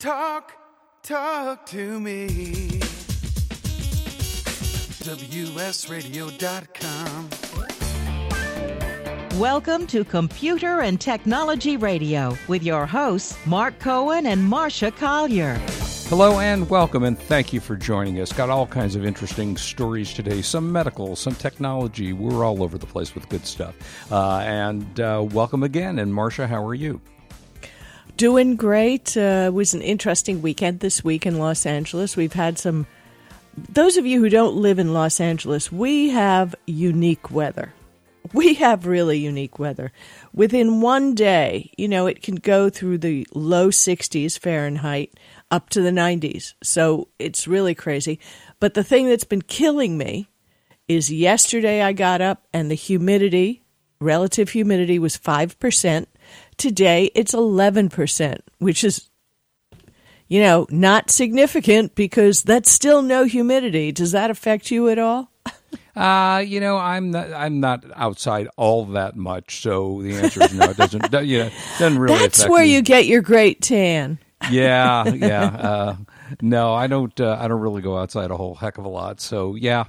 Talk, talk to me. WSRadio.com. Welcome to Computer and Technology Radio with your hosts, Mark Cohen and Marsha Collier. Hello and welcome, and thank you for joining us. Got all kinds of interesting stories today some medical, some technology. We're all over the place with good stuff. Uh, and uh, welcome again. And Marsha, how are you? Doing great. Uh, it was an interesting weekend this week in Los Angeles. We've had some. Those of you who don't live in Los Angeles, we have unique weather. We have really unique weather. Within one day, you know, it can go through the low 60s Fahrenheit up to the 90s. So it's really crazy. But the thing that's been killing me is yesterday I got up and the humidity, relative humidity, was 5%. Today it's 11%, which is, you know, not significant because that's still no humidity. Does that affect you at all? Uh, you know, I'm not I'm not outside all that much, so the answer is no. It doesn't. you know, doesn't really. That's where me. you get your great tan. yeah, yeah. Uh, no, I don't. Uh, I don't really go outside a whole heck of a lot. So yeah,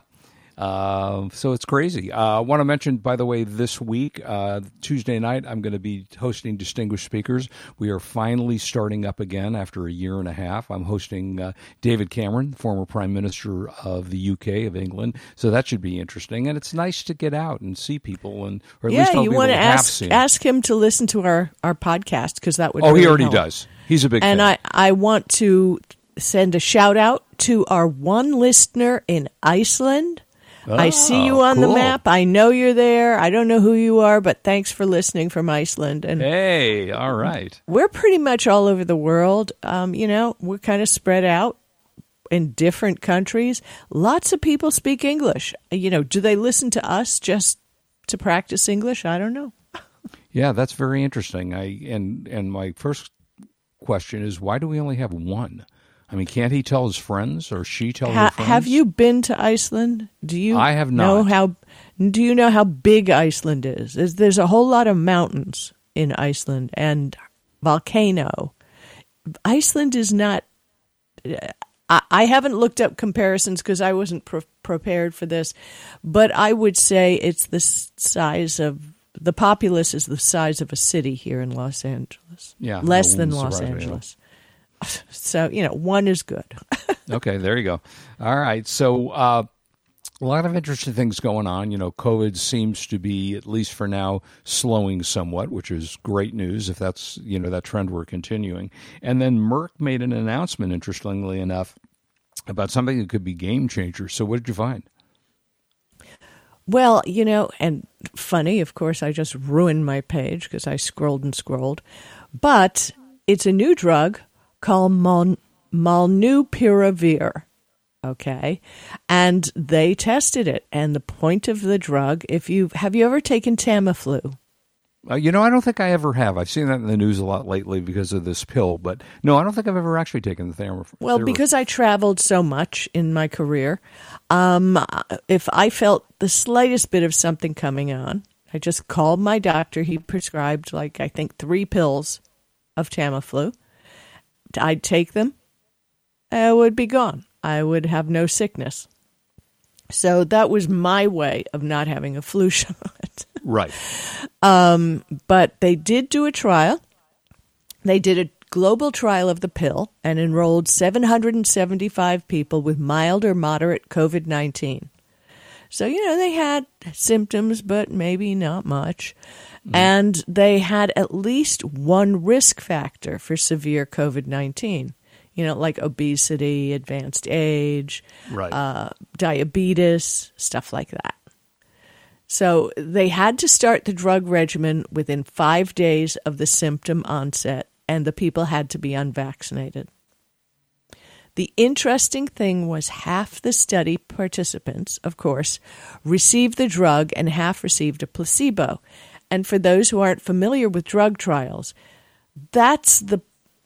uh, so it's crazy. I uh, want to mention, by the way, this week, uh, Tuesday night, I'm going to be hosting Distinguished Speakers. We are finally starting up again after a year and a half. I'm hosting uh, David Cameron, former Prime Minister of the UK, of England. So that should be interesting. And it's nice to get out and see people. and or at Yeah, least I'll you want to ask, ask him to listen to our, our podcast because that would Oh, he already help. does. He's a big And fan. I, I want to send a shout out to our one listener in Iceland. I see you on the Oh, map. I know you're there. I don't know who you are, but thanks for listening from Iceland. And Hey, all right. we're pretty much all over the world. Um, you know, we're kind of spread out in different countries. Lots of people speak English. You know, do they listen to us just to practice English? I don't know. Yeah, that's very interesting. I and and my first question is why do we only have one? I mean, can't he tell his friends or she tell her friends? have you been to Iceland? Do you? I have Know not. how? Do you know how big Iceland is? There's, there's a whole lot of mountains in Iceland and volcano. Iceland is not. I, I haven't looked up comparisons because I wasn't pre- prepared for this, but I would say it's the size of the populace is the size of a city here in Los Angeles. Yeah, less than Los. Angeles. So you know, one is good. okay, there you go. All right, so uh, a lot of interesting things going on. You know, COVID seems to be, at least for now, slowing somewhat, which is great news if that's you know that trend we're continuing. And then Merck made an announcement, interestingly enough, about something that could be game changer. So, what did you find? Well, you know, and funny, of course, I just ruined my page because I scrolled and scrolled. But it's a new drug called Mal- Malnupiravir. Okay. And they tested it. And the point of the drug, if you have you ever taken Tamiflu? Uh, you know, I don't think I ever have. I've seen that in the news a lot lately because of this pill, but no, I don't think I've ever actually taken the Therapy. Well, because I traveled so much in my career, um, if I felt the slightest bit of something coming on, I just called my doctor. He prescribed, like, I think three pills of Tamiflu. I'd take them, I would be gone. I would have no sickness. So that was my way of not having a flu shot. right. Um, but they did do a trial. They did a global trial of the pill and enrolled 775 people with mild or moderate COVID 19. So, you know, they had symptoms, but maybe not much. And they had at least one risk factor for severe COVID 19, you know, like obesity, advanced age, Right. uh, diabetes, stuff like that. So they had to start the drug regimen within five days of the symptom onset, and the people had to be unvaccinated. The interesting thing was half the study participants, of course, received the drug and half received a placebo. And for those who aren't familiar with drug trials, that's the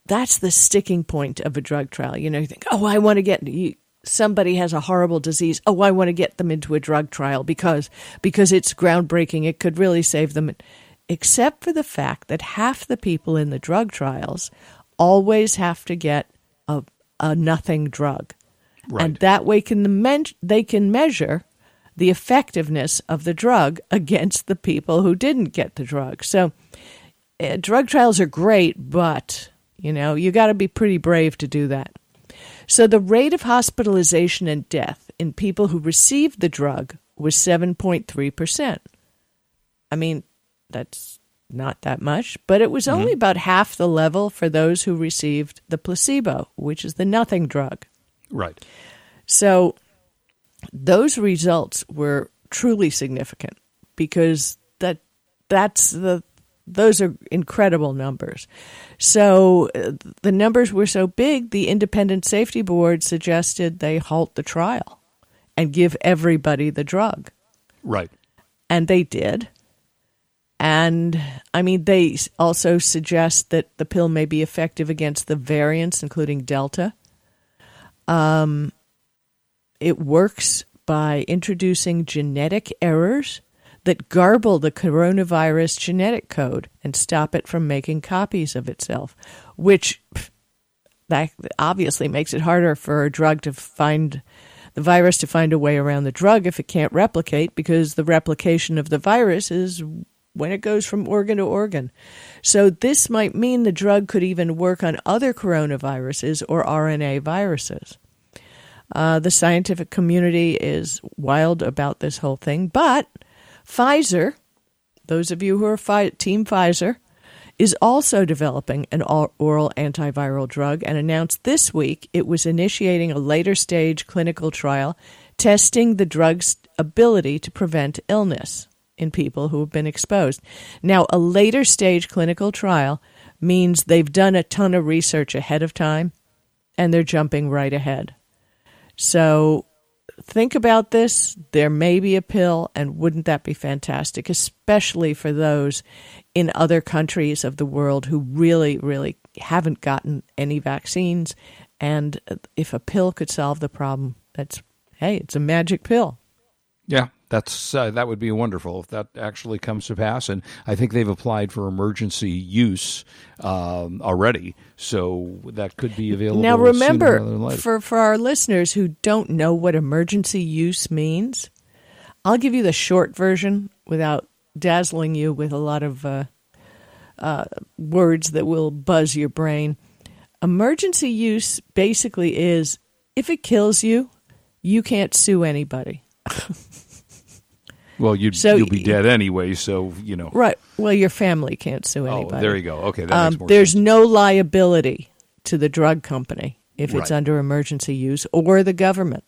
that's the sticking point of a drug trial. You know, you think, oh, I want to get you, somebody has a horrible disease. Oh, I want to get them into a drug trial because because it's groundbreaking. It could really save them. Except for the fact that half the people in the drug trials always have to get a, a nothing drug. Right. And that way can the men- they can measure the effectiveness of the drug against the people who didn't get the drug. So uh, drug trials are great, but you know, you got to be pretty brave to do that. So the rate of hospitalization and death in people who received the drug was 7.3%. I mean, that's not that much, but it was only about half the level for those who received the placebo, which is the nothing drug. Right. So those results were truly significant because that that's the those are incredible numbers. So uh, the numbers were so big, the independent safety board suggested they halt the trial and give everybody the drug. Right. And they did. And I mean, they also suggest that the pill may be effective against the variants, including Delta. Um, it works by introducing genetic errors that garble the coronavirus genetic code and stop it from making copies of itself, which pff, that obviously makes it harder for a drug to find the virus to find a way around the drug if it can't replicate because the replication of the virus is when it goes from organ to organ. So this might mean the drug could even work on other coronaviruses or RNA viruses. Uh, the scientific community is wild about this whole thing, but Pfizer, those of you who are fi- Team Pfizer, is also developing an oral antiviral drug and announced this week it was initiating a later stage clinical trial testing the drug's ability to prevent illness in people who have been exposed. Now, a later stage clinical trial means they've done a ton of research ahead of time and they're jumping right ahead. So think about this. There may be a pill, and wouldn't that be fantastic, especially for those in other countries of the world who really, really haven't gotten any vaccines? And if a pill could solve the problem, that's, hey, it's a magic pill. Yeah, that's uh, that would be wonderful if that actually comes to pass. And I think they've applied for emergency use um, already, so that could be available. Now, remember, for, for our listeners who don't know what emergency use means, I'll give you the short version without dazzling you with a lot of uh, uh, words that will buzz your brain. Emergency use basically is if it kills you, you can't sue anybody. well, you'd, so you'll be dead anyway, so you know. Right. Well, your family can't sue Oh, anybody. there you go. Okay, that Um, makes more there's sense. no liability to the drug company if it's Right. under emergency use or the government.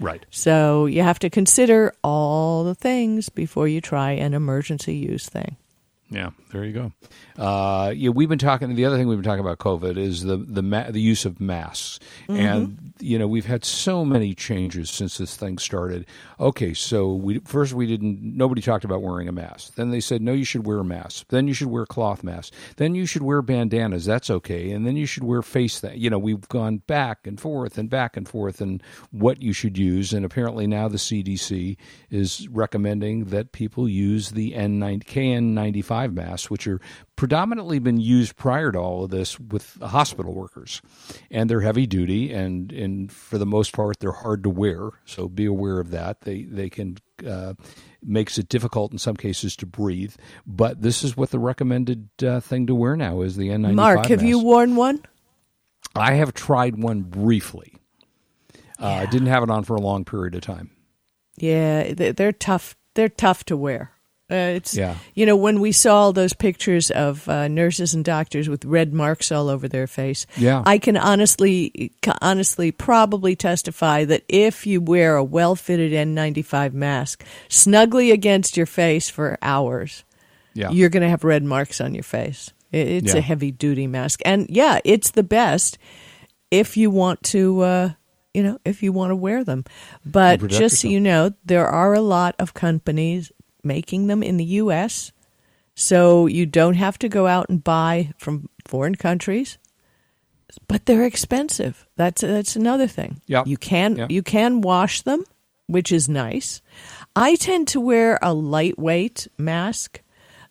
Right. So you have to consider all the things before you try an emergency use thing. Yeah, there you go. Uh, yeah, we've been talking. The other thing we've been talking about COVID is the the ma- the use of masks, and you know we've had so many changes since this thing started. Okay, so we first we didn't. Nobody talked about wearing a mask. Then they said no, you should wear a mask. Then you should wear cloth masks. Then you should wear bandanas. That's okay. And then you should wear face that. You know, we've gone back and forth and back and forth and what you should use. And apparently now the CDC is recommending that people use the N9 KN95 masks, which are predominantly been used prior to all of this with hospital workers, and they're heavy duty and and for the most part they're hard to wear. So be aware of that. They they can. Uh, makes it difficult in some cases to breathe, but this is what the recommended uh, thing to wear now is the N95. Mark, have you worn one? I have tried one briefly. Uh, I didn't have it on for a long period of time. Yeah, they're tough. They're tough to wear. Uh, it's Yeah. you know when we saw those pictures of uh, nurses and doctors with red marks all over their face. Yeah. I can honestly, honestly, probably testify that if you wear a well-fitted N95 mask snugly against your face for hours, Yeah. you're going to have red marks on your face. It's Yeah. a heavy-duty mask, and yeah, it's the best if you want to. Uh, you know, if you want to wear them. But just so you know, there are a lot of companies making them in the U.S. So you don't have to go out and buy from foreign countries, but they're expensive. That's that's another thing. Yep. You can Yep. you can wash them, which is nice. I tend to wear a lightweight mask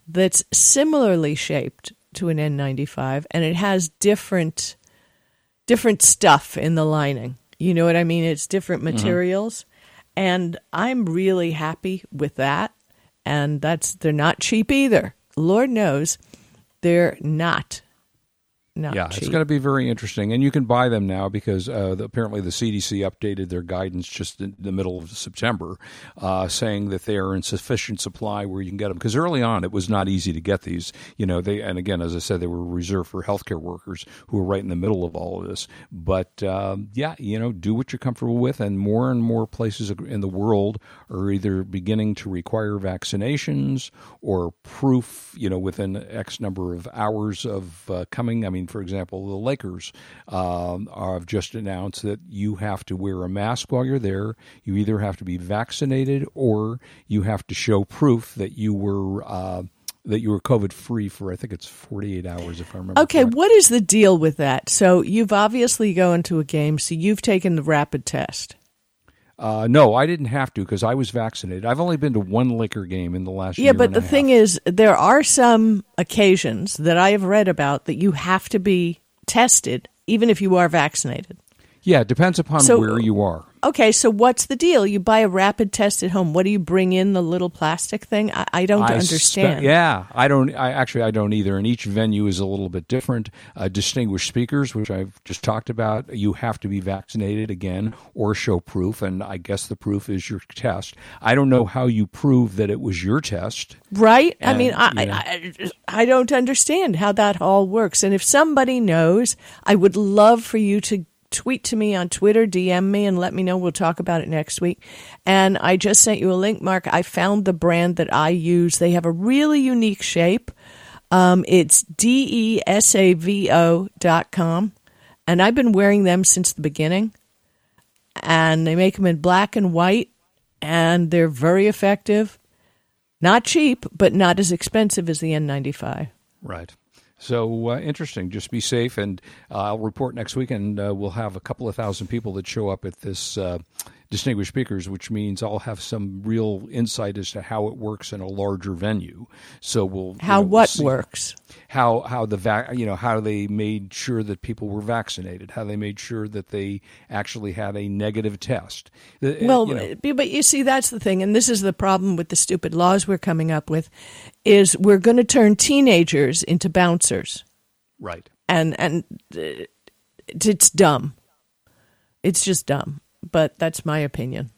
that's similarly shaped to an N95 and it has different different stuff in the lining. You know what I mean? It's different Mm-hmm. materials. And I'm really happy with that. And that's they're not cheap either. Lord knows they're not not yeah, cheap. it's going to be very interesting, and you can buy them now because uh, the, apparently the CDC updated their guidance just in the middle of September, uh, saying that they are in sufficient supply where you can get them. Because early on, it was not easy to get these. You know, they and again, as I said, they were reserved for healthcare workers who were right in the middle of all of this. But um, yeah, you know, do what you're comfortable with, and more and more places in the world are either beginning to require vaccinations or proof. You know, within X number of hours of uh, coming. I mean, for example, the Lakers um, have just announced that you have to wear a mask while you're there. You either have to be vaccinated or you have to show proof that you were. Uh, that you were COVID free for I think it's 48 hours if I remember. Okay, correct. what is the deal with that? So you've obviously going to a game, so you've taken the rapid test. Uh, no, I didn't have to because I was vaccinated. I've only been to one Laker game in the last year. Yeah, but the thing is, there are some occasions that I have read about that you have to be tested, even if you are vaccinated. yeah, it depends upon So- where you are. Okay, so what's the deal? You buy a rapid test at home. What do you bring in the little plastic thing? I, I don't I understand. spe- yeah, I don't. I actually I don't either. And each venue is a little bit different. Uh, distinguished speakers, which I've just talked about, you have to be vaccinated again or show proof. And I guess the proof is your test. I don't know how you prove that it was your test. Right? I mean, I, you know. I, I don't understand how that all works. And if somebody knows, I would love for you to tweet to me on Twitter, DM me, and let me know. We'll talk about it next week. And I just sent you a link, Mark. I found the brand that I use. They have a really unique shape. Um, it's D E S A V O dot com. And I've been wearing them since the beginning. And they make them in black and white. And they're very effective. Not cheap, but not as expensive as the N95. Right. So uh, interesting. Just be safe, and uh, I'll report next week, and uh, we'll have a couple of thousand people that show up at this uh, distinguished speakers, which means I'll have some real insight as to how it works in a larger venue. So we'll you How know, we'll what works? How how the vac you know how they made sure that people were vaccinated, how they made sure that they actually had a negative test. Uh, Well, you know, but you see, that's the thing, and this is the problem with the stupid laws we're coming up with, is we're going to turn teenagers into bouncers, right. and and uh, it's dumb. It's just dumb. But that's my opinion.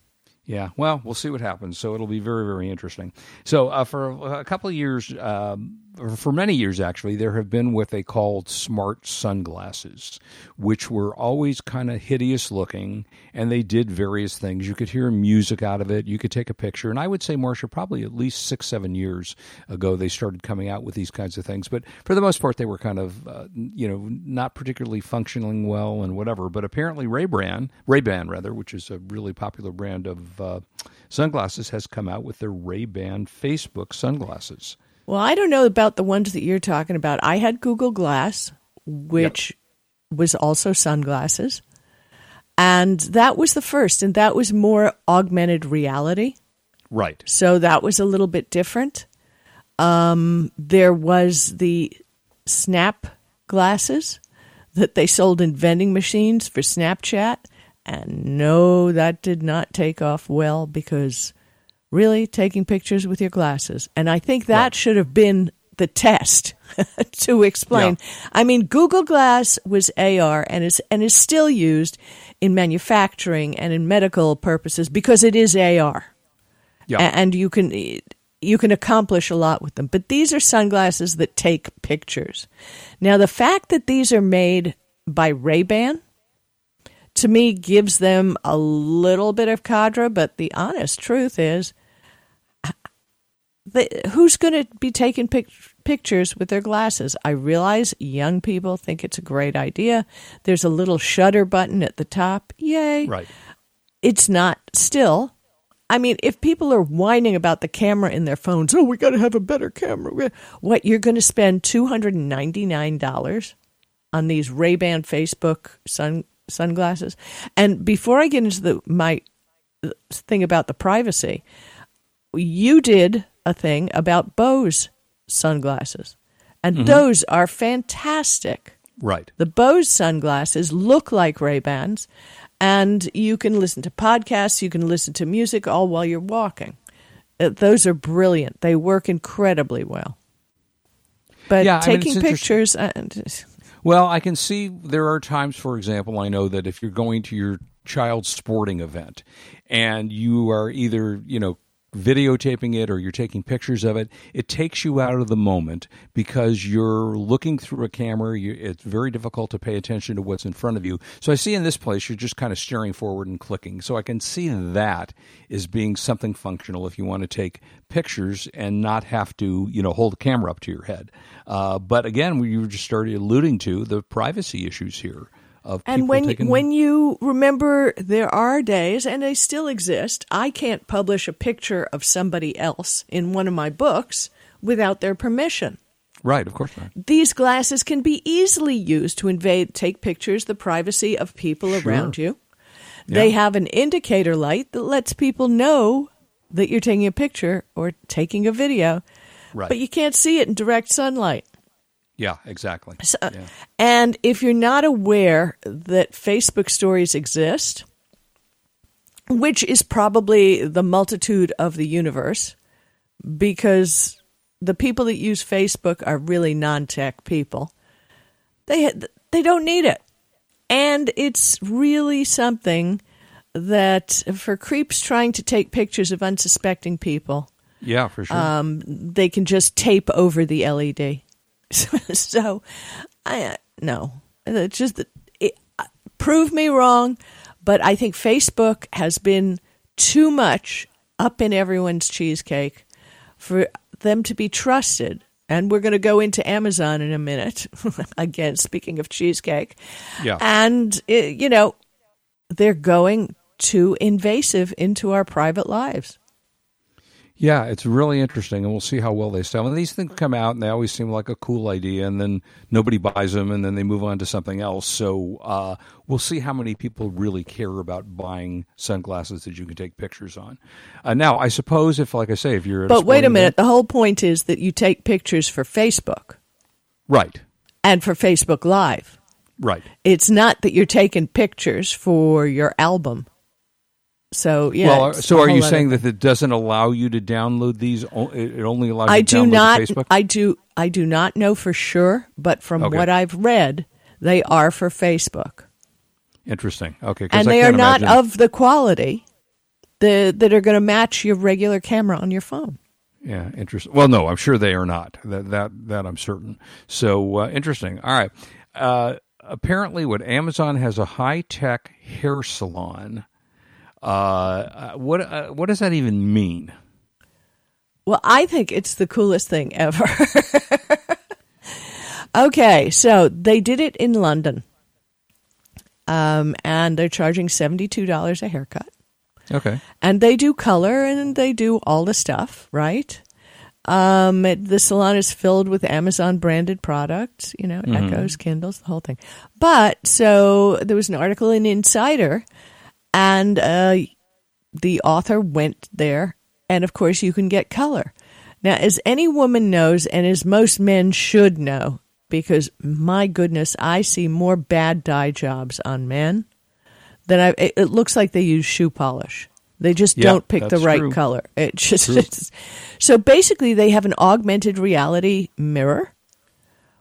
Yeah, well, we'll see what happens. So it'll be very, very interesting. So uh, for a couple of years, um, for many years actually, there have been what they called smart sunglasses, which were always kind of hideous looking, and they did various things. You could hear music out of it. You could take a picture, and I would say, Marsha, probably at least six, seven years ago, they started coming out with these kinds of things. But for the most part, they were kind of, uh, you know, not particularly functioning well and whatever. But apparently, Ray Ban, Ray Ban rather, which is a really popular brand of uh, sunglasses, has come out with their Ray Ban Facebook sunglasses. Well, I don't know about the ones that you're talking about. I had Google Glass, which was also sunglasses. And that was the first, and that was more augmented reality. Right. So that was a little bit different. Um, there was the Snap glasses that they sold in vending machines for Snapchat. And no, that did not take off well because really taking pictures with your glasses. And I think that Right. should have been the test to explain. I mean, Google Glass was AR and is and is still used in manufacturing and in medical purposes because it is AR Yeah. a- and you can you can accomplish a lot with them. But these are sunglasses that take pictures. Now, the fact that these are made by Ray Ban to me gives them a little bit of cadre. But the honest truth is, the, who's going to be taking pic- pictures with their glasses? I realize young people think it's a great idea. There's a little shutter button at the top. Yay! right. it's not still. I mean, if people are whining about the camera in their phones, oh, we got to have a better camera. What you're going to spend two hundred and ninety nine dollars on these Ray Ban Facebook sun sunglasses? And before I get into the my thing about the privacy, you did a thing about Bose sunglasses, and those are fantastic. Right. The Bose sunglasses look like Ray-Bans and you can listen to podcasts, you can listen to music all while you're walking. Uh, those are brilliant. They work incredibly well. But Yeah, I mean, taking pictures uh, Well, I can see there are times, for example, I know that if you're going to your child's sporting event and you are either, you know, videotaping it or you're taking pictures of it, it takes you out of the moment because you're looking through a camera. You, it's very difficult to pay attention to what's in front of you. So I see in this place, you're just kind of staring forward and clicking. So I can see that as being something functional if you want to take pictures and not have to, you know, hold the camera up to your head. Uh, but again, were just started alluding to the privacy issues here of And when taking, when you remember, there are days, and they still exist. I can't publish a picture of somebody else in one of my books without their permission. right, of course not. These glasses can be easily used to invade, take pictures, the privacy of people Sure. around you. They Yeah. have an indicator light that lets people know that you're taking a picture or taking a video, Right. but you can't see it in direct sunlight. Yeah, exactly. So- Yeah. And if you're not aware that Facebook stories exist, which is probably the multitude of the universe, because the people that use Facebook are really non-tech people. They they don't need it, and it's really something that for creeps trying to take pictures of unsuspecting people Yeah, for sure. um, they can just tape over the LED. so, I no, it's just it, uh, prove me wrong, but I think Facebook has been too much up in everyone's cheesecake for them to be trusted. And we're going to go into Amazon in a minute. Again, speaking of cheesecake, yeah. and uh, you know they're going too invasive into our private lives. Yeah, it's really interesting, and we'll see how well they sell. And these things come out, and they always seem like a cool idea, and then nobody buys them, and then they move on to something else. So uh, we'll see how many people really care about buying sunglasses that you can take pictures on. Uh, now, I suppose if, like I say, if you're But wait a minute. event- The whole point is that you take pictures for Facebook right, and for Facebook Live. right. It's not that you're taking pictures for your album. So yeah. well, so are you saying that it doesn't allow you to download these? It it only allows you I to do not? Facebook. I do. I do not know for sure, but from Okay. what I've read, they are for Facebook, Interesting. Okay, and I they are not imagine- of the quality the, that are going to match your regular camera on your phone. Yeah, interesting. Well, no, I'm sure they are not. That that that I'm certain. So uh, interesting. All right. Uh, apparently, what Amazon has a high tech hair salon. Uh, what uh, what does that even mean? Well, I think it's the coolest thing ever. okay, so they did it in London. Um, and they're charging $72 a haircut. Okay. And they do color and they do all the stuff, right? Um, it, the salon is filled with Amazon branded products, you know, Echoes, Kindles, the whole thing. But so there was an article in Insider, and uh, the author went there, and of course, you can get color. Now, as any woman knows, and as most men should know, because my goodness, I see more bad dye jobs on men than I. It, it looks like they use shoe polish. They just Yeah, don't pick the right true. color. It just so basically they have an augmented reality mirror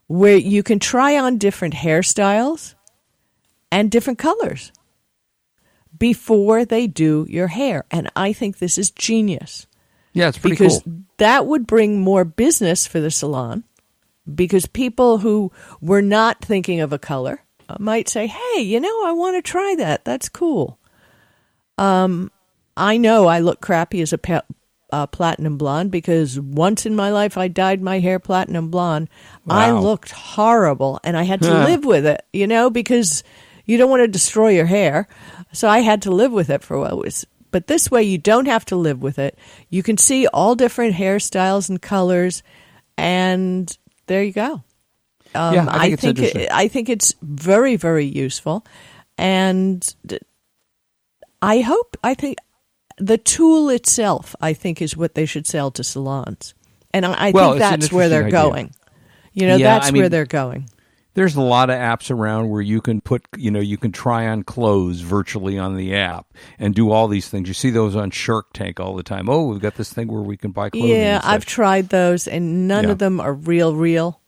where you can try on different hairstyles and different colors before they do your hair. And I think this is genius Yeah, it's pretty because cool. that would bring more business for the salon because people who were not thinking of a color uh, might say, "Hey, you know, I want to try that. That's cool." Um, I know I look crappy as a pa- uh, platinum blonde because once in my life I dyed my hair platinum blonde. I looked horrible, and I had to live with it. You know, because you don't want to destroy your hair, so I had to live with it for a while. It was- But this way, you don't have to live with it. You can see all different hairstyles and colors, and there you go. Um, Yeah, I think it's interesting. it, I think it's very, very useful, and I hope. I think the tool itself, I think, is what they should sell to salons, and I, I Well, think that's where they're idea. going. You know, Yeah, that's I mean- where they're going. There's a lot of apps around where you can put, you know, you can try on clothes virtually on the app and do all these things. You see those on Shark Tank all the time. Oh, we've got this thing where we can buy clothes. Yeah, I've tried those, and none Yeah. of them are real, real.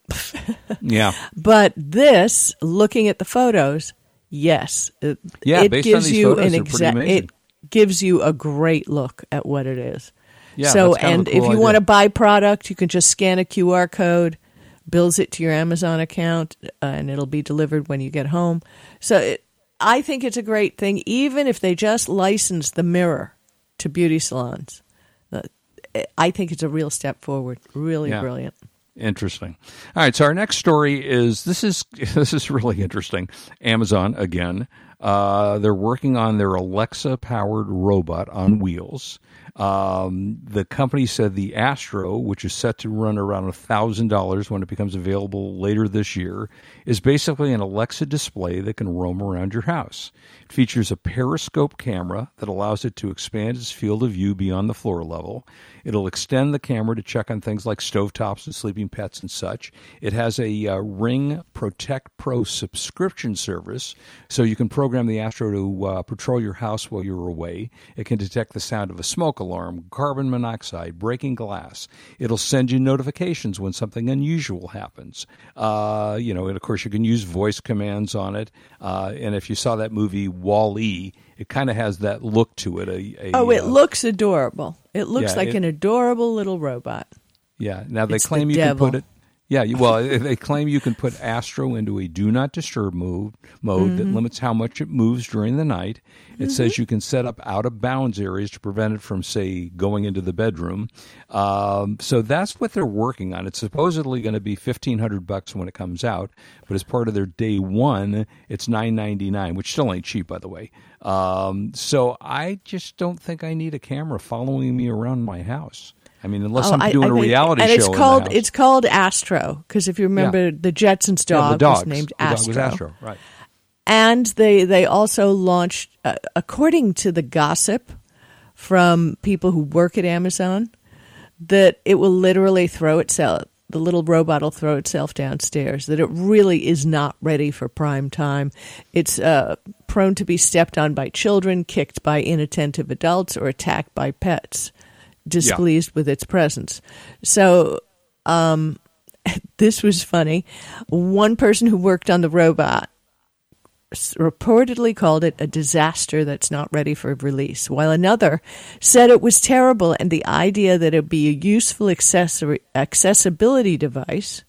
yeah. But this, looking at the photos, yes, it, Yeah, it based on gives these you photos, an exact. It gives you a great look at what it is. Yeah, so, that's kind of and cool if you idea. want to buy product, you can just scan a QR code, bills it to your Amazon account, uh, and it'll be delivered when you get home. So, it, I think it's a great thing, even if they just license the mirror to beauty salons. Uh, I think it's a real step forward. Really Yeah. brilliant. Interesting. All right, so our next story is this is this is really interesting. Amazon again. Uh, they're working on their Alexa powered robot on wheels. Um, the company said the Astro, which is set to run around thousand dollars when it becomes available later this year, is basically an Alexa display that can roam around your house. It features a periscope camera that allows it to expand its field of view beyond the floor level. It'll extend the camera to check on things like stovetops and sleeping pets and such. It has a uh, Ring Protect Pro subscription service, so you can program the Astro to uh, patrol your house while you're away. It can detect the sound of a smoke alarm, carbon monoxide, breaking glass. It'll send you notifications when something unusual happens. Uh, you know, and of course, you can use voice commands on it. Uh, and if you saw that movie Wall E, it kind of has that look to it. A, a, Oh, it uh, looks adorable. It looks yeah, like it- an adorable little robot. Yeah. Now they It's the claim you can put it. Yeah. you- Well, they claim you can put Astro into a do not disturb mode mode that Mm-hmm. limits how much it moves during the night. It says you can set up out of bounds areas to prevent it from, say, going into the bedroom. Um, so that's what they're working on. It's supposedly going to be fifteen hundred bucks when it comes out, but as part of their day one, it's nine ninety nine, which still ain't cheap, by the way. Um, so I just don't think I need a camera following me around my house. I mean, unless Oh, I'm I- doing I a think- reality and show. it's called it's called Astro because if you remember the Jetsons Yeah, dog the was named The dog Astro. was Astro, right? and they they also launched, uh, according to the gossip from people who work at Amazon, that it will literally throw itself. The little robot will throw itself downstairs. That it really is not ready for prime time. It's uh, prone to be stepped on by children, kicked by inattentive adults, or attacked by pets displeased with its presence. So um, this was funny. One person who worked on the robot reportedly called it a disaster that's not ready for release, while another said it was terrible and the idea that it would be a useful accessory, accessibility device.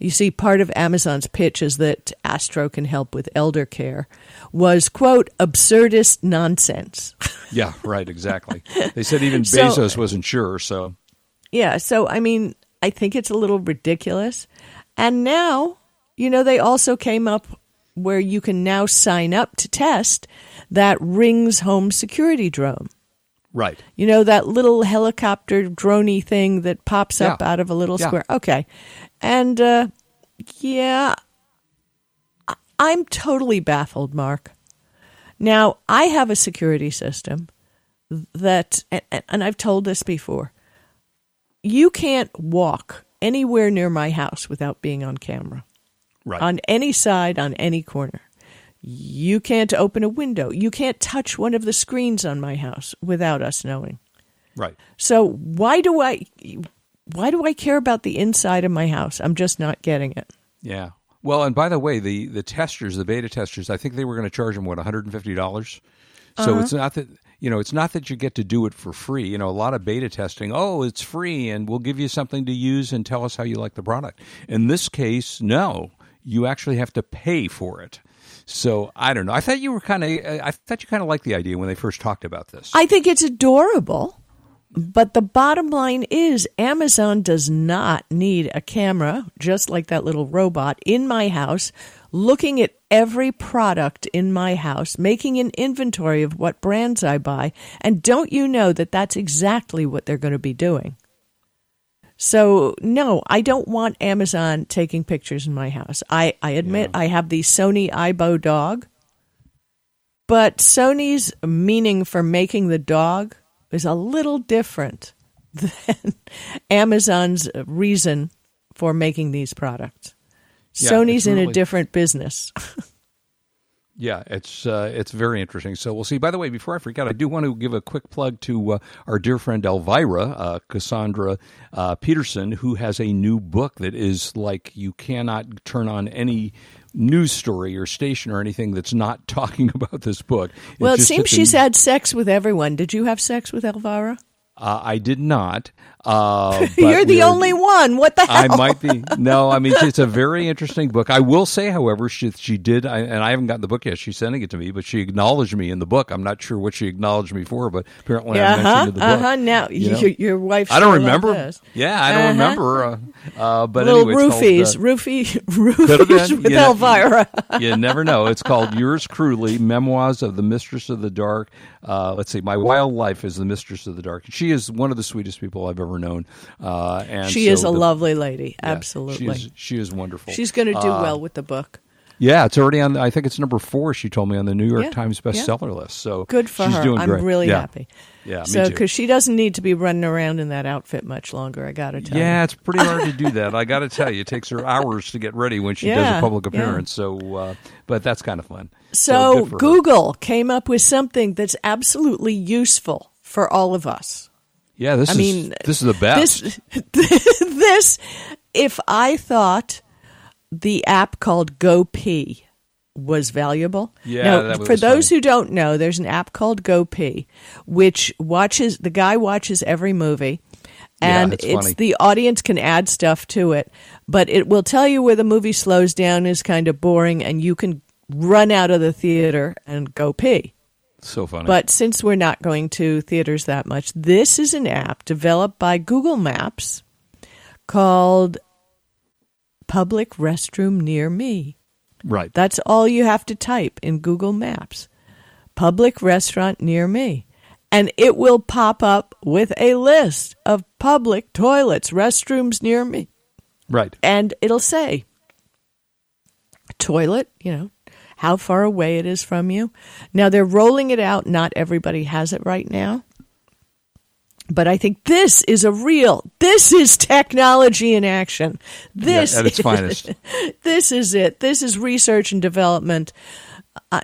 You see, part of Amazon's pitch is that Astro can help with elder care was, quote, absurdist nonsense. Yeah, right, exactly. They said even So- Bezos wasn't sure, so Yeah, so I mean, I think it's a little ridiculous. And now, you know, they also came up where you can now sign up to test that Rings home security drone. Right. You know, that little helicopter droney thing that pops up Yeah. out of a little Yeah. square. Okay. And uh yeah, I'm totally baffled, Mark. Now, I have a security system that and, and I've told this before. You can't walk anywhere near my house without being on camera Right. on any side, on any corner. You can't open a window. You can't touch one of the screens on my house without us knowing. right. So why do I why do I care about the inside of my house? I'm just not getting it. Yeah. Well, and by the way, the the testers, the beta testers, I think they were going to charge them what one hundred and fifty dollars. So Uh-huh. it's not that you know, it's not that you get to do it for free. You know, a lot of beta testing, oh, it's free, and we'll give you something to use and tell us how you like the product. In this case, no, you actually have to pay for it. So I don't know. I thought you were kind of, I thought you kind of liked the idea when they first talked about this. I think it's adorable. But the bottom line is Amazon does not need a camera, just like that little robot, in my house, looking at every product in my house, making an inventory of what brands I buy. And don't you know that that's exactly what they're going to be doing? So, no, I don't want Amazon taking pictures in my house. I, I admit I have the Sony Aibo dog, but Sony's meaning for making the dog is a little different than Amazon's reason for making these products. Yeah, Sony's it's in a different business. Yeah, it's uh, it's very interesting. So we'll see. By the way, before I forget, I do want to give a quick plug to uh, our dear friend Elvira uh, Cassandra uh, Peterson, who has a new book that is like you cannot turn on any news story or station or anything that's not talking about this book. well, it seems she's had sex with everyone. Did you have sex with Elvira? Uh, I did not. Uh, but You're the only one. What the hell? I might be. No, I mean it's a very interesting book. I will say, however, she she did, I, and I haven't gotten the book yet. She's sending it to me, but she acknowledged me in the book. I'm not sure what she acknowledged me for, but apparently I Uh huh. mentioned in the book. Uh huh. Now you know? your, your wife. I don't remember. this. Yeah, I don't Uh-huh. remember. Uh, uh, but Little anyway, roofies, called, roofie, roofies with you Elvira. uh, you never know. It's called Yours Cruelly: Memoirs of the Mistress of the Dark. Uh, let's see, My Wild Life is the Mistress of the Dark. She is one of the sweetest people I've ever known, uh, and she so is a the- lovely lady. yeah, Absolutely. she is, she is wonderful. She's going to do Uh, well with the book. Yeah, it's already on. I think it's number four. She told me on the New York Yeah, Times yeah. bestseller list. So Good for she's her. Doing I'm great. really Yeah. happy. Yeah, me So, because she doesn't need to be running around in that outfit much longer, I got to tell you. Yeah, it's pretty hard to do that. I got to tell you, it takes her hours to get ready when she does a public yeah. appearance. So, uh, but that's kind of fun. So, good for her. Google came up with something that's absolutely useful for all of us. Yeah, this I is mean, this is the best. This, this, if I thought the app called GoP was valuable. Yeah, Now, for those funny. who don't know, there's an app called GoP, which watches the guy watches every movie, Yeah, and it's it's funny. the audience can add stuff to it, but it will tell you where the movie slows down is kind of boring, and you can run out of the theater and go pee. So funny. But since we're not going to theaters that much, this is an app developed by Google Maps called Public Restroom Near Me. right. That's all you have to type in Google Maps. Public restaurant near me. And it will pop up with a list of public toilets, restrooms near me. right. And it'll say toilet, you know, how far away it is from you. Now they're rolling it out. Not everybody has it right now. But I think this is a real, this is technology in action. This Yeah, at its is, finest. This is it. This is research and development. I,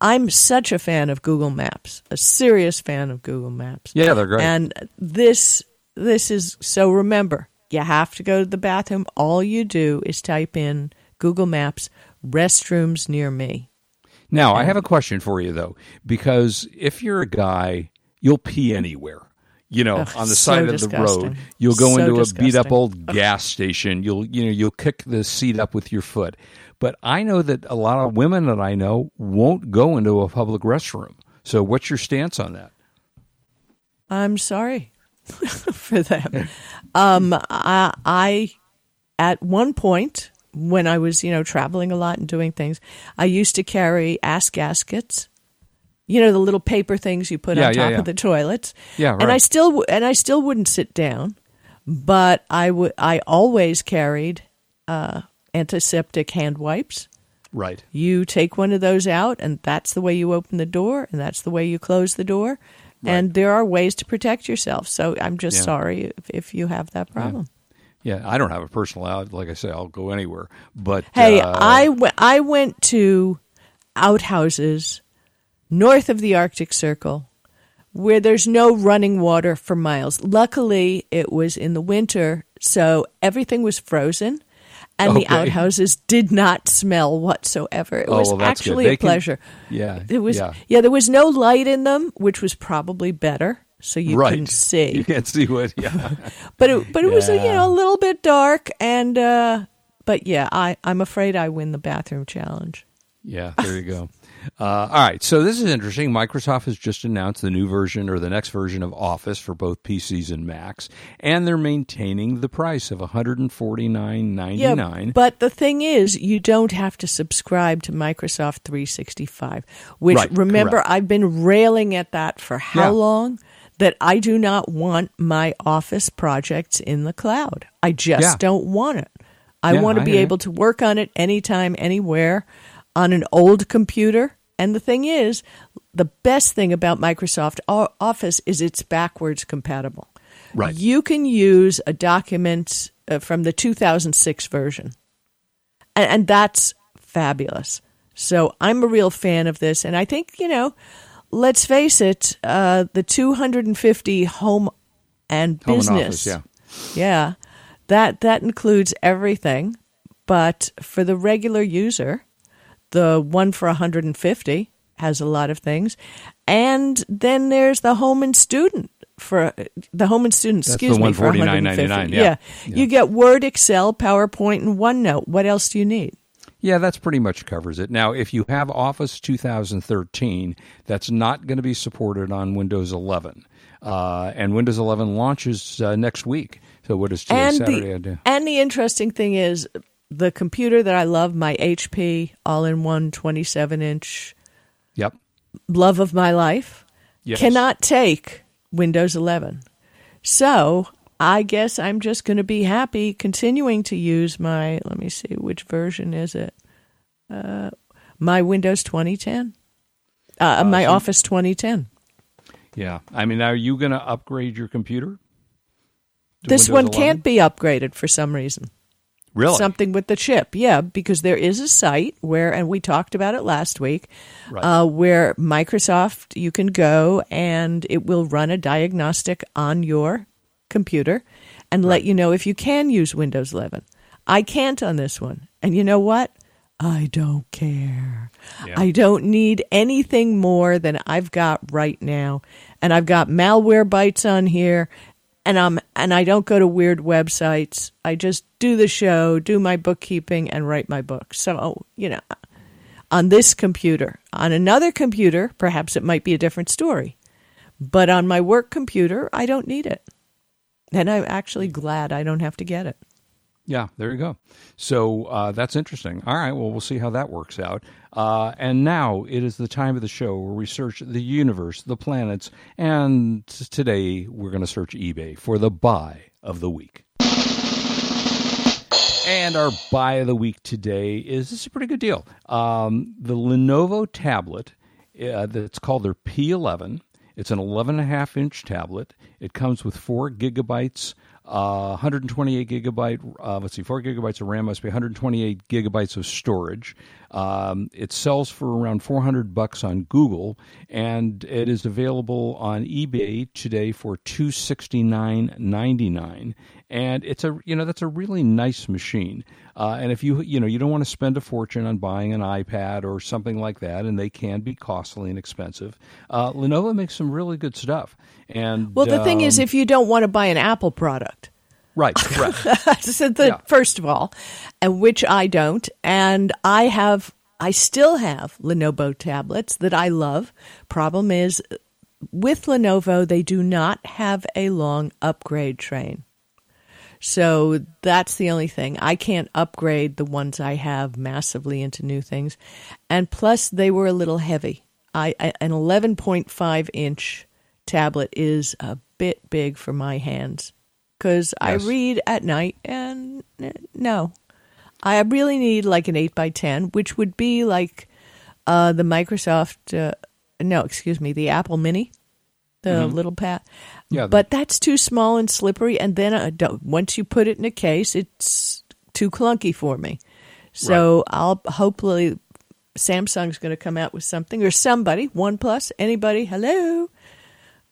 I'm such a fan of Google Maps, a serious fan of Google Maps. Yeah, they're great. And this this is so remember, you have to go to the bathroom. All you do is type in Google Maps restrooms near me. Now, I have a question for you though, because if you're a guy, you'll pee anywhere. You know, Ugh, on the so side of the road, you'll go So into a beat up disgusting. old gas station. You'll you know you'll kick the seat up with your foot. But I know that a lot of women that I know won't go into a public restroom. So, what's your stance on that? I'm sorry for them. Um, I, I, at one point when I was, you know, traveling a lot and doing things, I used to carry ass gaskets. You know, the little paper things you put Yeah, on top yeah. of the toilets. Yeah, right. And I still, and I still wouldn't sit down, but I would, I always carried, uh, antiseptic hand wipes. Right. You take one of those out, and that's the way you open the door, and that's the way you close the door. And there are ways to protect yourself. So I'm just Yeah. sorry if, if you have that problem. Yeah, I don't have a personal out. Like I say, I'll go anywhere. But Hey, uh, I, w- I went to outhouses north of the Arctic Circle where there's no running water for miles. Luckily, it was in the winter, so everything was frozen. And the outhouses did not smell whatsoever. It Oh, was well, actually a can- pleasure. yeah, It was yeah. yeah. there was no light in them, which was probably better, so you right. couldn't see. You can't see what. Yeah. But it, but it was you know a little bit dark, and uh, but yeah, I I'm afraid I win the bathroom challenge. Yeah, there you go. Uh, all right, so this is interesting. Microsoft has just announced the new version or the next version of Office for both PCs and Macs, and they're maintaining the price of one hundred and forty nine ninety Yeah, nine. but the thing is, you don't have to subscribe to Microsoft 365. Which Right, remember, correct. I've been railing at that for how Yeah. long? That I do not want my Office projects in the cloud. I just Yeah. don't want it. I Yeah, want to I be able to work on it anytime, anywhere, on an old computer. And the thing is, the best thing about Microsoft Office is it's backwards compatible. Right. You can use a document uh, from the 2006 version and, and that's fabulous. So I'm a real fan of this, and I think you know, let's face it, uh, the 250 home and Home and business, office, yeah. yeah, that that includes everything. But for the regular user, the one for 150 has a lot of things, and then there's the home and student for the home and student. That's excuse the me, for 149.99, 150. yeah. you get Word, Excel, PowerPoint, and OneNote. What else do you need? Yeah, that's pretty much covers it. Now, if you have Office 2013, that's not going to be supported on Windows 11. Uh, and Windows 11 launches uh, next week. So, what is today? and Saturday? The do. and the interesting thing is the computer that I love, my HP all-in-one 27-inch Yep. love of my life, Yes. cannot take Windows 11. So I guess I'm just going to be happy continuing to use my. Let me see, which version is it? Uh, my Windows 2010, uh, my so- Office 2010. Yeah. I mean, are you going to upgrade your computer? This Windows one 11? can't be upgraded for some reason. Really? something with the chip. Yeah, because there is a site where, and we talked about it last week, Right. uh, where Microsoft you can go and it will run a diagnostic on your computer and let you know if you can use Windows 11. I can't on this one, and you know what? I don't care. Yeah. I don't need anything more than I've got right now. And I've got Malwarebytes on here and I'm and I don't go to weird websites. I just do the show, do my bookkeeping and write my book. So, you know, on this computer, on another computer, perhaps it might be a different story. But on my work computer, I don't need it. And I'm actually glad I don't have to get it. Yeah, there you go. So uh, that's interesting. All right, well, we'll see how that works out. Uh, and now it is the time of the show where we search the universe, the planets, and today we're going to search eBay for the buy of the week. And our buy of the week today is this is a pretty good deal. Um, the Lenovo tablet uh, that's called their P11. It's an 11 and a half inch tablet. It comes with four gigabytes, uh, 128 gigabyte. Uh, let's see, four gigabytes of RAM must be 128 gigabytes of storage. Um, it sells for around 400 bucks on Google, and it is available on eBay today for 269.99. And it's a you know that's a really nice machine. Uh, and if you you know you don't want to spend a fortune on buying an iPad or something like that, and they can be costly and expensive, uh, Lenovo makes some really good stuff. And Well, the thing is, um, if you don't want to buy an Apple product, right, correct. so the, Yeah. first of all, and which I don't, and I have, I still have Lenovo tablets that I love. Problem is, with Lenovo, they do not have a long upgrade train. So that's the only thing. I can't upgrade the ones I have massively into new things. And plus, they were a little heavy. I, I An 11.5 inch tablet is a bit big for my hands because I read at night and eh, no. I really need like an 8 by 10 which would be like uh, the Microsoft, uh, no, excuse me, the Apple Mini, the little pad. Yeah, but that's too small and slippery. And then uh, don't- once you put it in a case, it's too clunky for me. So I'll hopefully Samsung's going to come out with something or somebody, OnePlus, anybody, hello.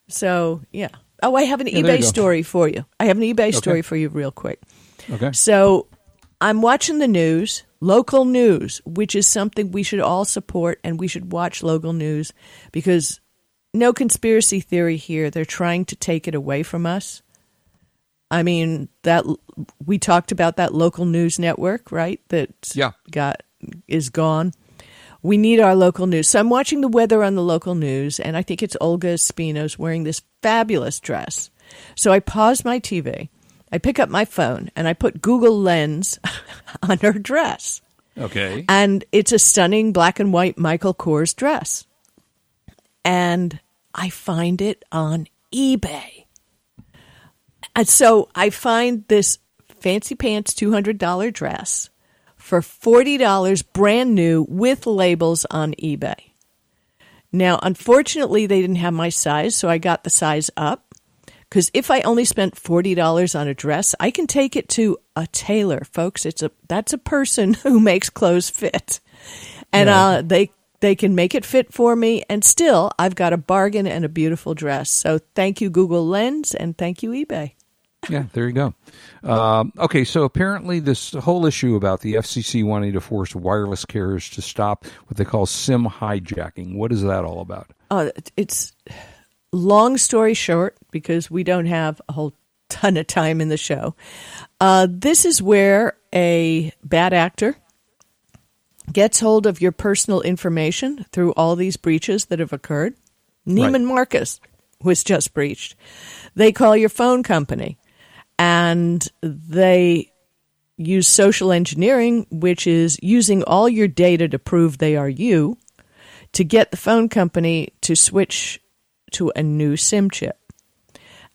So yeah. Oh, I have an Yeah, eBay story for you. I have an eBay story for you, real quick. Okay. So I'm watching the news, local news, which is something we should all support and we should watch local news because no conspiracy theory here. They're trying to take it away from us. I mean, that we talked about that local news network, right? That Yeah. got is gone. We need our local news. So I'm watching the weather on the local news, and I think it's Olga Spinos wearing this fabulous dress. So I pause my TV, I pick up my phone, and I put Google Lens on her dress. Okay. And it's a stunning black and white Michael Kors dress. And I find it on eBay. And so I find this fancy pants $200 dress for $40 brand new with labels on eBay. Now, unfortunately, they didn't have my size, so I got the size up Because if I only spent forty dollars on a dress, I can take it to a tailor, folks. It's a that's a person who makes clothes fit, and Yeah. uh, they they can make it fit for me, and still I've got a bargain and a beautiful dress. So thank you Google Lens, and thank you eBay. Yeah, there you go. Um, okay, so apparently this whole issue about the FCC wanting to force wireless carriers to stop what they call SIM hijacking. What is that all about? Uh, it's long story short because we don't have a whole ton of time in the show. Uh, this is where a bad actor gets hold of your personal information through all these breaches that have occurred. Neiman Marcus was just breached. They call your phone company and they use social engineering, which is using all your data to prove they are you to get the phone company to switch to a new SIM chip.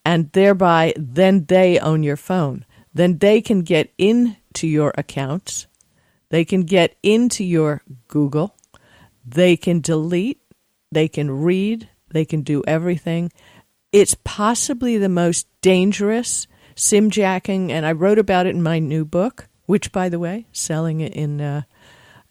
And thereby, then they own your phone. Then they can get into your accounts. They can get into your Google. They can delete. They can read. They can do everything. It's possibly the most dangerous SIM jacking, and I wrote about it in my new book, which, by the way, selling it in uh,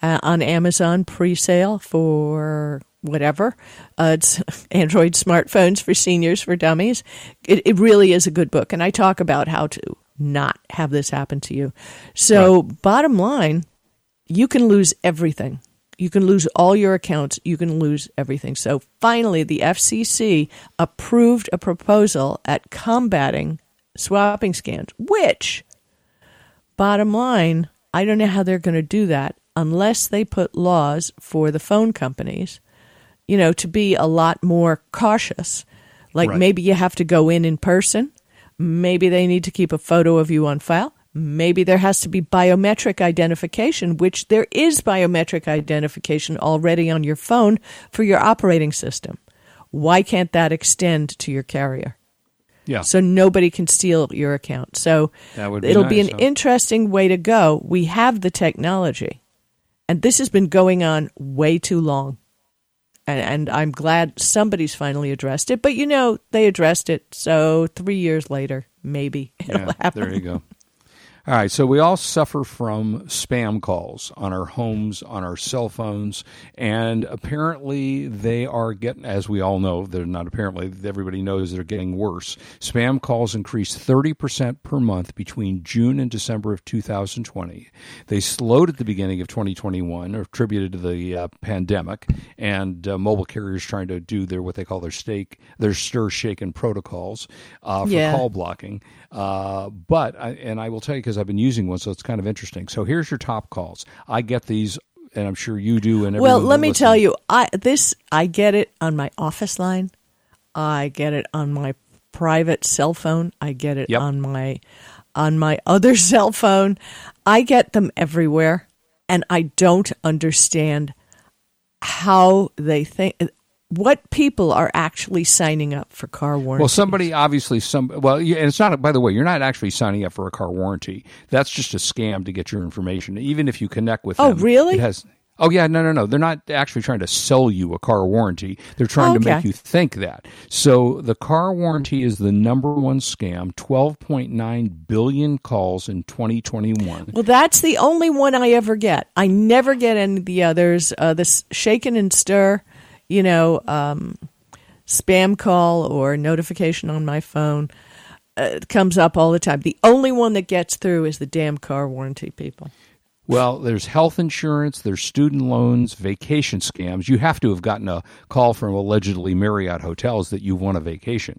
uh, on Amazon pre-sale for whatever. Uh, it's Android smartphones for seniors for dummies. It, it really is a good book, and I talk about how to not have this happen to you. So, bottom line, you can lose everything. You can lose all your accounts. You can lose everything. So finally, the FCC approved a proposal at combating swapping scams, which, bottom line, I don't know how they're going to do that unless they put laws for the phone companies, you know, to be a lot more cautious. Like Right. maybe you have to go in in person. Maybe they need to keep a photo of you on file. Maybe there has to be biometric identification, which there is biometric identification already on your phone for your operating system. Why can't that extend to your carrier? Yeah. So nobody can steal your account. So That would be it'll be an huh? interesting way to go. We have the technology, and this has been going on way too long. And, and I'm glad somebody's finally addressed it. But you know, they addressed it. So three years later, maybe it'll Yeah, happen. there you go. All right, so we all suffer from spam calls on our homes, on our cell phones, and apparently they are getting, as we all know, they're not apparently, everybody knows they're getting worse. Spam calls increased 30% per month between June and December of 2020. They slowed at the beginning of 2021, attributed to the uh, pandemic, and uh, mobile carriers trying to do their what they call their stake, their STIR/SHAKEN protocols uh, for Yeah. call blocking. Uh, but I, and I will tell you because I've been using one, so it's kind of interesting. So here's your top calls. I get these, and I'm sure you do. And Well, let me listens. tell you, I this I get it on my office line. I get it on my private cell phone. I get it Yep. on my on my other cell phone. I get them everywhere and I don't understand how they think what people are actually signing up for car warranty. Well, somebody obviously some well, and it's not. By the way, you're not actually signing up for a car warranty. That's just a scam to get your information. Even if you connect with Oh, them, really? It has. Oh yeah, no, no, no. They're not actually trying to sell you a car warranty. They're trying to make you think that. So the car warranty is the number one scam. Twelve point nine billion calls in 2021. Well, that's the only one I ever get. I never get any of the others. Uh, this shaken and stir, you know, um, spam call or notification on my phone uh, comes up all the time. The only one that gets through is the damn car warranty people. Well, there's health insurance, there's student loans, vacation scams. You have to have gotten a call from allegedly Marriott hotels that you won a vacation.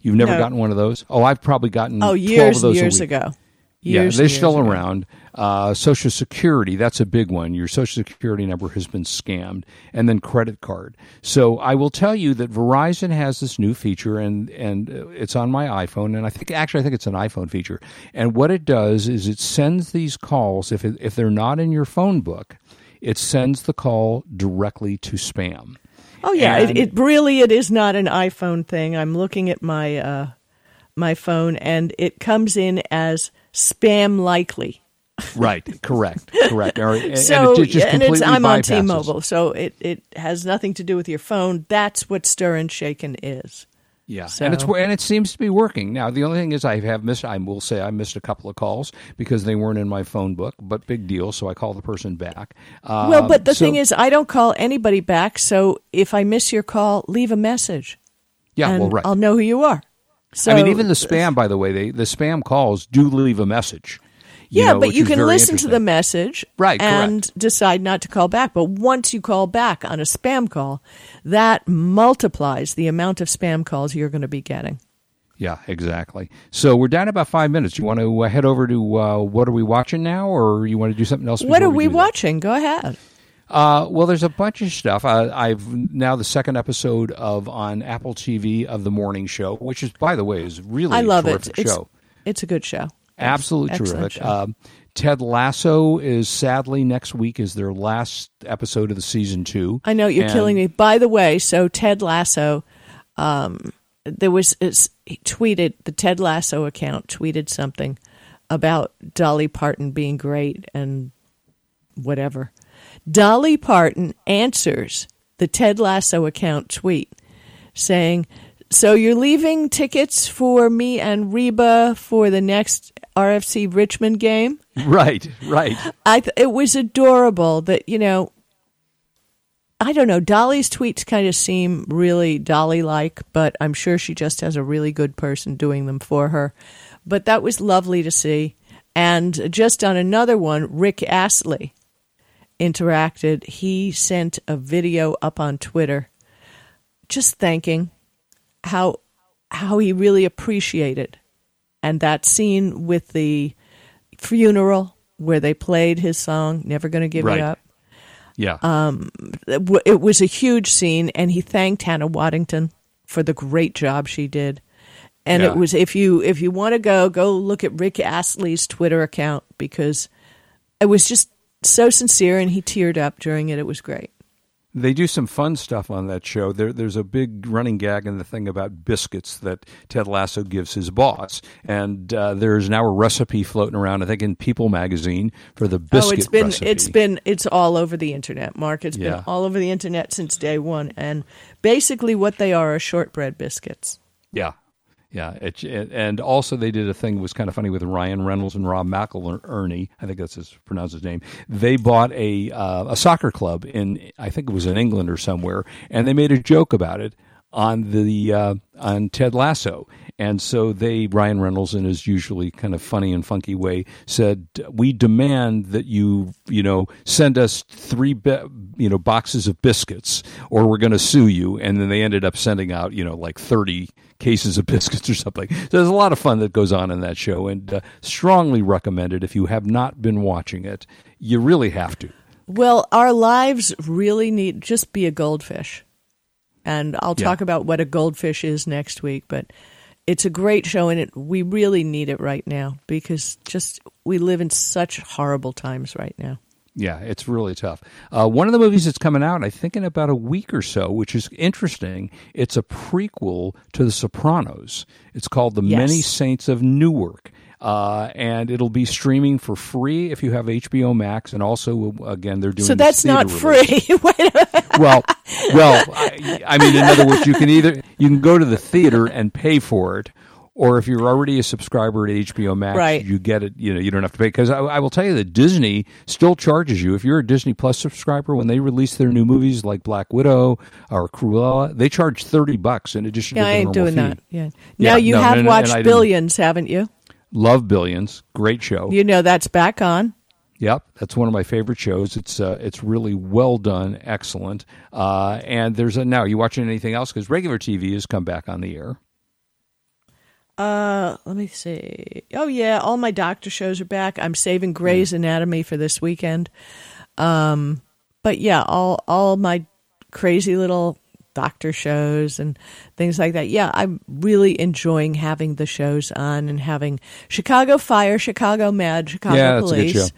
You've never No. gotten one of those? Oh, I've probably gotten Oh, 12 years of those and a years Yeah, they're still ago. around. Uh, Social Security, that's a big one. Your Social Security number has been scammed, and then credit card. So I will tell you that Verizon has this new feature, and and uh, it's on my iPhone, and I think actually I think it's an iPhone feature. And what it does is it sends these calls if it, if they're not in your phone book, it sends the call directly to spam. Oh yeah, And- it, it really it is not an iPhone thing. I'm looking at my uh, my phone, and it comes in as spam likely. Right. correct. Correct. Or- so and it just and it's I'm on. T-Mobile, so it it has nothing to do with your phone. That's what stir and shaken is. Yeah, So- and it's and it seems to be working now. The only thing is, I have missed. I will say I missed a couple of calls because they weren't in my phone book, but big deal. So I call the person back. Uh, Well, but the so- thing is, I don't call anybody back. So if I miss your call, leave a message. yeah, well, right. I'll know who you are. So, I mean, even the spam, by the way, they the spam calls do leave a message. you yeah, know, but you can listen to the message, Right, correct. and decide not to call back. But once you call back on a spam call, that multiplies the amount of spam calls you're going to be getting. Yeah, exactly. So we're down about five minutes. You want to uh, head over to uh, what are we watching now, or you want to do something else? What are we that? watching? Go ahead. Uh, well, there's a bunch of stuff. Uh, I've now the second episode of on Apple TV of the morning show, which is, by the way, is really I love it. It's show. it's a good show. Absolutely Excellent terrific. Um, Ted Lasso is sadly next week is their last episode of the season two. I know you're And- killing me. By the way, so Ted Lasso, um, there was it's, he tweeted the Ted Lasso account tweeted something about Dolly Parton being great and whatever. Dolly Parton answers the Ted Lasso account tweet saying, "So you're leaving tickets for me and Reba for the next AFC Richmond game?" Right, right. I th- it was adorable that you know. I don't know. Dolly's tweets kind of seem really Dolly like, but I'm sure she just has a really good person doing them for her. But that was lovely to see. And just on another one, Rick Astley interacted. He sent a video up on Twitter just thanking how how he really appreciated and that scene with the funeral where they played his song "Never Gonna Give Right. You Up." Yeah, Um, It was a huge scene, and he thanked Hannah Waddingham for the great job she did. And Yeah. it was if you if you want to go go look at Rick Astley's Twitter account because it was just so sincere, and he teared up during it. It was great. They do some fun stuff on that show. There, there's a big running gag in the thing about biscuits that Ted Lasso gives his boss, and uh, there's now a recipe floating around. I think in People magazine for the biscuit oh, it's been recipe. it's been it's all over the internet, Mark. It's Yeah. been all over the internet since day one, and basically what they are are shortbread biscuits. Yeah. Yeah, it, and also they did a thing that was kind of funny with Ryan Reynolds and Rob McElhenney. I think that's his pronounce his name. They bought a uh, a soccer club in I think it was in England or somewhere, and they made a joke about it on the uh, on Ted Lasso. And so they Ryan Reynolds in his usually kind of funny and funky way said, "We demand that you you know send us three bi- you know boxes of biscuits, or we're going to sue you." And then they ended up sending out you know like thirty cases of biscuits or something. So there's a lot of fun that goes on in that show, and uh, strongly recommended if you have not been watching it. You really have to. Well, our lives really need just be a goldfish. And I'll Yeah. talk about what a goldfish is next week, but it's a great show and it we really need it right now because just we live in such horrible times right now. Yeah, it's really tough. Uh, one of the movies that's coming out, I think, in about a week or so, which is interesting. It's a prequel to The Sopranos. It's called The Yes. Many Saints of Newark. Uh, and it'll be streaming for free if you have HBO Max, and also again they're doing So that's not free. Well, well, I, I mean, in other words, you can either you can go to the theater and pay for it, or if you're already a subscriber to HBO Max, Right. you get it. You know, you don't have to pay because I, I will tell you that Disney still charges you if you're a Disney Plus subscriber when they release their new movies like Black Widow or Cruella. They charge thirty bucks in addition Yeah, to I ain't doing fee. that. Yeah. Yeah, Now you no, have and- watched Billions, haven't you? Love Billions, great show. You know that's back on. Yep, that's one of my favorite shows. It's uh, it's really well done, excellent. Uh, and there's a now. Are you watching anything else? Because regular TV has come back on the air. Uh, let me see. Oh yeah, all my doctor shows are back. I'm saving Grey's Anatomy for this weekend. Um, but yeah, all all my crazy little doctor shows and things like that. Yeah, I'm really enjoying having the shows on and having Chicago Fire, Chicago Med, Chicago Yeah, that's a good Police.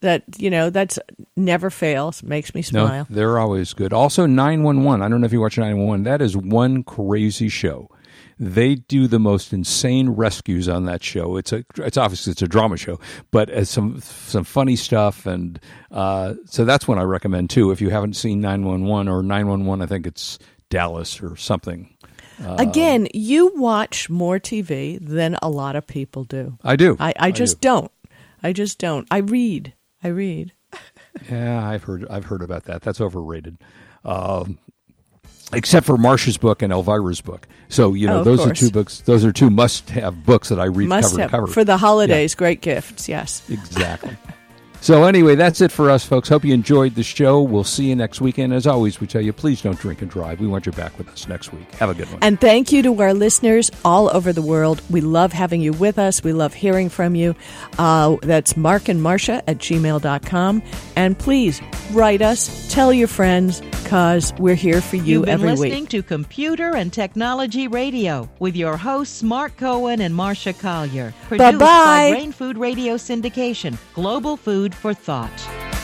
That you know, that's never fails. Makes me No, smile. they're always good. Also, nine one one. I don't know if you watch nine one one. That is one crazy show. They do the most insane rescues on that show. It's a it's obviously it's a drama show, but it's some some funny stuff, and uh, so that's one I recommend too. If you haven't seen nine one one or nine one one, I think it's Dallas or something. Again, you watch more TV than a lot of people do. I do. I, I just do. don't. I just don't. I read. I read. Yeah, I've heard. I've heard about that. That's overrated. Um, except for Marsha's book and Elvira's book. So you know, Oh, those are two books. Those are two must-have books that I read Must cover have to cover for the holidays. Great gifts. Yes. Exactly. so anyway, that's it for us, folks. Hope you enjoyed the show. We'll see you next weekend. As always, we tell you, please don't drink and drive. We want you back with us next week. Have a good one. And thank you to our listeners all over the world. We love having you with us. We love hearing from you. Uh, that's Mark and Marsha at gmail.com. And please write us, tell your friends, because we're here for you You've been every listening week. to Computer and Technology Radio with your hosts Mark Cohen and Marsha Collier. Produced Bye-bye. by Brain Food Radio Syndication, Global food for thought.